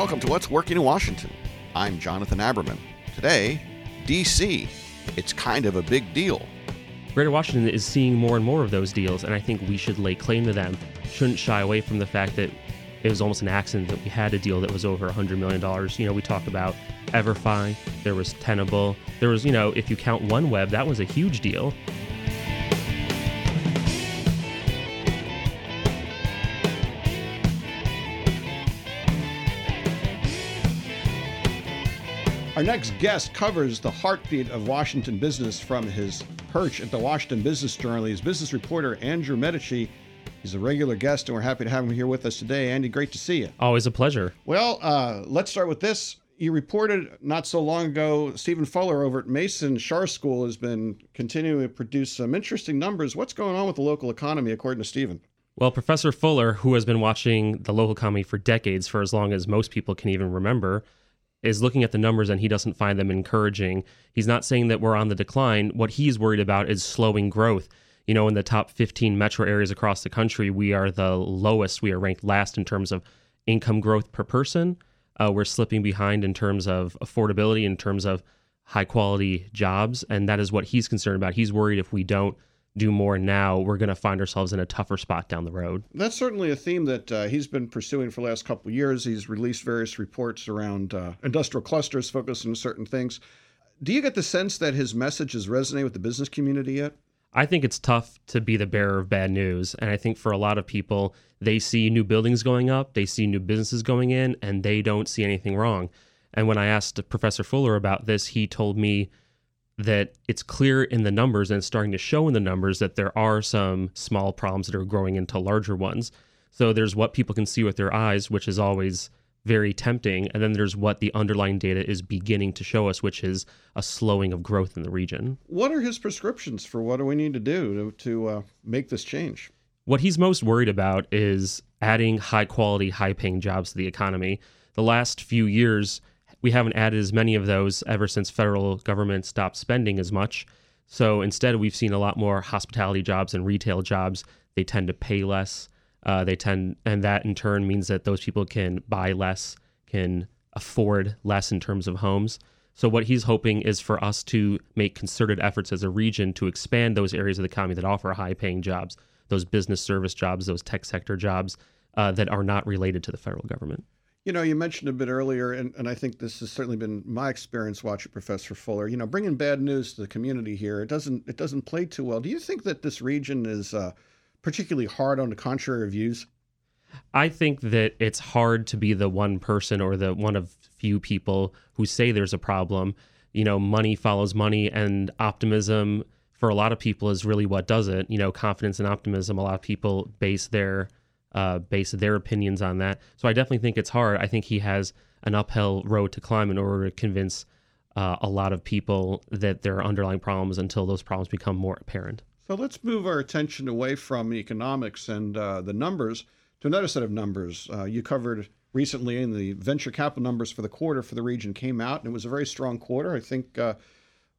Welcome to What's Working in Washington. I'm Jonathan Aberman. Today, DC. It's kind of a big deal. Greater Washington is seeing more and more of those deals, and I think we should lay claim to them. Shouldn't shy away from the fact that it was almost an accident that we had a deal that was over $100 million. You know, we talk about Everfi, there was Tenable, there was, you know, if you count OneWeb, that was a huge deal. Our next guest covers the heartbeat of Washington business from his perch at the Washington Business Journal. He's business reporter Andrew Medici. He's a regular guest, and we're happy to have him here with us today. Andy, great to see you. Always a pleasure. Well, uh, let's start with this. You reported not so long ago, Stephen Fuller over at Mason Schar School has been continuing to produce some interesting numbers. What's going on with the local economy, according to Stephen? Well, Professor Fuller, who has been watching the local economy for decades, for as long as most people can even remember, is looking at the numbers and he doesn't find them encouraging. He's not saying that we're on the decline. What he's worried about is slowing growth. You know, in the top 15 metro areas across the country, we are the lowest. We are ranked last in terms of income growth per person. Uh, we're slipping behind in terms of affordability, in terms of high quality jobs. And that is what he's concerned about. He's worried if we don't do more now, we're going to find ourselves in a tougher spot down the road. That's certainly a theme that uh, he's been pursuing for the last couple of years. He's released various reports around uh, industrial clusters focusing on certain things. Do you get the sense that his message is resonating with the business community yet? I think it's tough to be the bearer of bad news. And I think for a lot of people, they see new buildings going up, they see new businesses going in, and they don't see anything wrong. And when I asked Professor Fuller about this, he told me that it's clear in the numbers and it's starting to show in the numbers that there are some small problems that are growing into larger ones. So there's what people can see with their eyes, which is always very tempting. And then there's what the underlying data is beginning to show us, which is a slowing of growth in the region. What are his prescriptions for what do we need to do to, to uh, make this change? What he's most worried about is adding high quality, high paying jobs to the economy. The last few years, we haven't added as many of those ever since federal government stopped spending as much. So instead, we've seen a lot more hospitality jobs and retail jobs. They tend to pay less. Uh, they tend, and that in turn means that those people can buy less, can afford less in terms of homes. So what he's hoping is for us to make concerted efforts as a region to expand those areas of the economy that offer high-paying jobs, those business service jobs, those tech sector jobs uh, that are not related to the federal government. You know, you mentioned a bit earlier, and, and I think this has certainly been my experience watching Professor Fuller. You know, bringing bad news to the community here, it doesn't it doesn't play too well. Do you think that this region is uh, particularly hard on the contrary views? I think that it's hard to be the one person or the one of few people who say there's a problem. You know, money follows money, and optimism for a lot of people is really what does it. You know, confidence and optimism. A lot of people base their uh, base their opinions on that. So I definitely think it's hard. I think he has an uphill road to climb in order to convince uh, a lot of people that there are underlying problems until those problems become more apparent. So let's move our attention away from economics and uh, the numbers to another set of numbers. Uh, you covered recently in the venture capital numbers for the quarter for the region came out, and it was a very strong quarter. I think uh,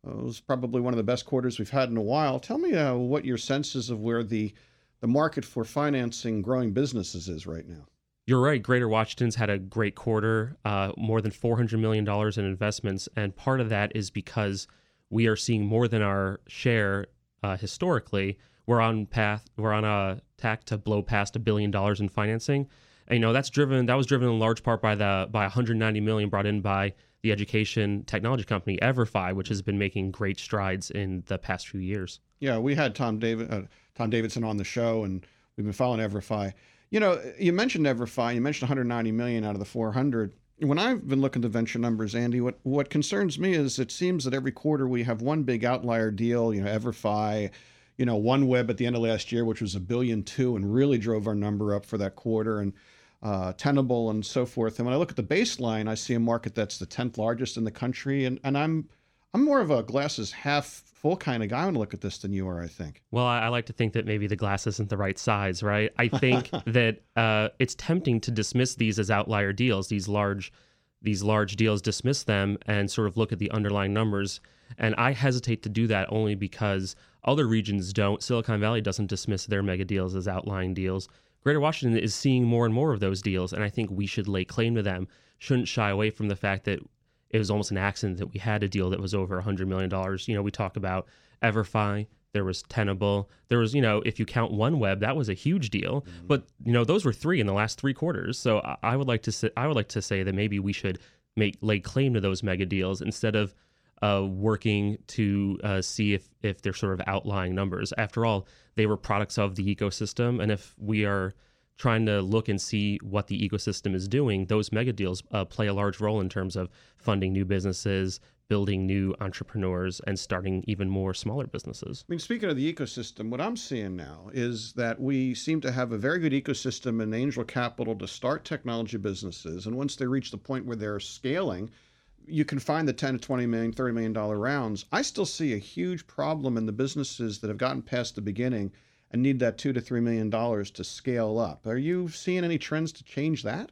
it was probably one of the best quarters we've had in a while. Tell me uh, what your sense is of where the the market for financing growing businesses is right now. You're right. Greater Washington's had a great quarter, uh, more than $400 million in investments. And part of that is because we are seeing more than our share uh, historically. We're on path, we're on a tack to blow past a billion dollars in financing. And, you know, that's driven, that was driven in large part by the, by 190 million brought in by the education technology company Everfi, which has been making great strides in the past few years. Yeah, we had Tom David, uh, Tom Davidson on the show, and we've been following Everfi. You know, you mentioned Everfi. You mentioned 190 million out of the 400. When I've been looking at the venture numbers, Andy, what what concerns me is it seems that every quarter we have one big outlier deal. You know, Everfi, you know, OneWeb at the end of last year, which was a billion two, and really drove our number up for that quarter, and uh, Tenable and so forth. And when I look at the baseline, I see a market that's the 10th largest in the country, and and I'm I'm more of a glasses half full kind of guy when I look at this than you are, I think. Well, I, I, like to think that maybe the glass isn't the right size, right? I think that uh, it's tempting to dismiss these as outlier deals, these large, these large deals, dismiss them and sort of look at the underlying numbers. And I hesitate to do that only because other regions don't. Silicon Valley doesn't dismiss their mega deals as outlying deals. Greater Washington is seeing more and more of those deals, and I think we should lay claim to them. Shouldn't shy away from the fact that it was almost an accident that we had a deal that was over $100 million. You know, we talk about Everfi, there was Tenable, there was, you know, if you count OneWeb, that was a huge deal. Mm-hmm. But you know, those were three in the last three quarters. So I, would like to say, I would like to say that maybe we should make lay claim to those mega deals instead of uh, working to uh, see if if they're sort of outlying numbers. After all, they were products of the ecosystem, and if we are trying to look and see what the ecosystem is doing, those mega deals uh, play a large role in terms of funding new businesses, building new entrepreneurs, and starting even more smaller businesses. I mean, speaking of the ecosystem, what I'm seeing now is that we seem to have a very good ecosystem in angel capital to start technology businesses. And once they reach the point where they're scaling, you can find the 10 to 20 million 30 million dollar rounds i still see a huge problem in the businesses that have gotten past the beginning and need that 2 to 3 million dollars to scale up are you seeing any trends to change that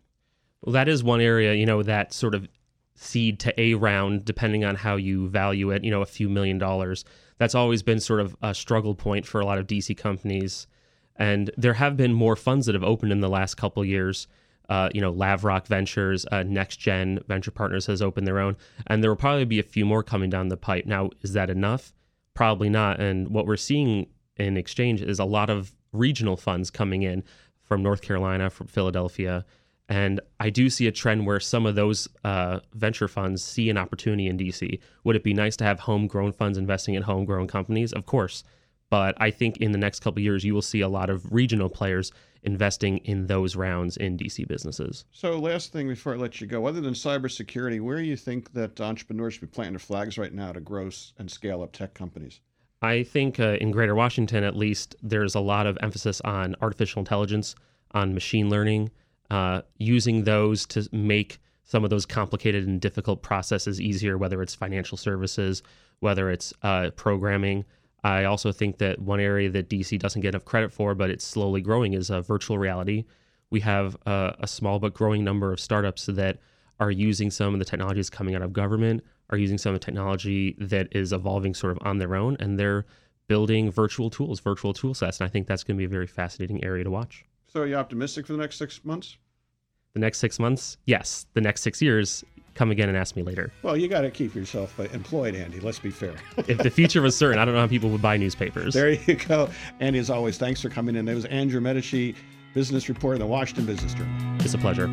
well that is one area you know that sort of seed to a round depending on how you value it you know a few million dollars that's always been sort of a struggle point for a lot of dc companies and there have been more funds that have opened in the last couple years uh, you know, Lavrock Ventures, uh, Next Gen Venture Partners has opened their own, and there will probably be a few more coming down the pipe. Now, is that enough? Probably not. And what we're seeing in exchange is a lot of regional funds coming in from North Carolina, from Philadelphia. And I do see a trend where some of those uh, venture funds see an opportunity in DC. Would it be nice to have homegrown funds investing in homegrown companies? Of course. But I think in the next couple years, you will see a lot of regional players investing in those rounds in DC businesses. So, last thing before I let you go, other than cybersecurity, where do you think that entrepreneurs should be planting their flags right now to grow and scale up tech companies? I think uh, in Greater Washington, at least, there's a lot of emphasis on artificial intelligence, on machine learning, uh, using those to make some of those complicated and difficult processes easier, whether it's financial services, whether it's uh, programming. I also think that one area that DC doesn't get enough credit for, but it's slowly growing, is uh, virtual reality. We have uh, a small but growing number of startups that are using some of the technologies coming out of government, are using some of the technology that is evolving sort of on their own, and they're building virtual tools, virtual tool sets. And I think that's going to be a very fascinating area to watch. So, are you optimistic for the next six months? The next six months? Yes. The next six years, come again and ask me later. Well, you got to keep yourself uh, employed, Andy. Let's be fair. if the future was certain, I don't know how people would buy newspapers. There you go. Andy, as always, thanks for coming in. It was Andrew Medici, business reporter in the Washington Business Journal. It's a pleasure.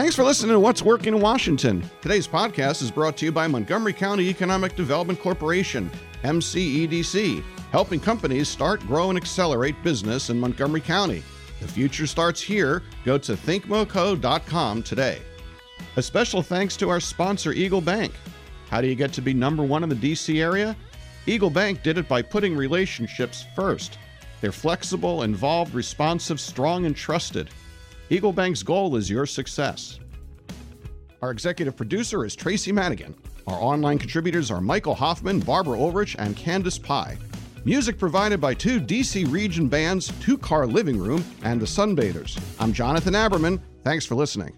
Thanks for listening to What's Working in Washington. Today's podcast is brought to you by Montgomery County Economic Development Corporation, MCEDC, helping companies start, grow, and accelerate business in Montgomery County. The future starts here. Go to thinkmoco.com today. A special thanks to our sponsor, Eagle Bank. How do you get to be number one in the DC area? Eagle Bank did it by putting relationships first. They're flexible, involved, responsive, strong, and trusted. Eagle Bank's goal is your success. Our executive producer is Tracy Madigan. Our online contributors are Michael Hoffman, Barbara Ulrich, and Candace Pye. Music provided by two DC region bands, Two Car Living Room, and the Sunbathers. I'm Jonathan Aberman. Thanks for listening.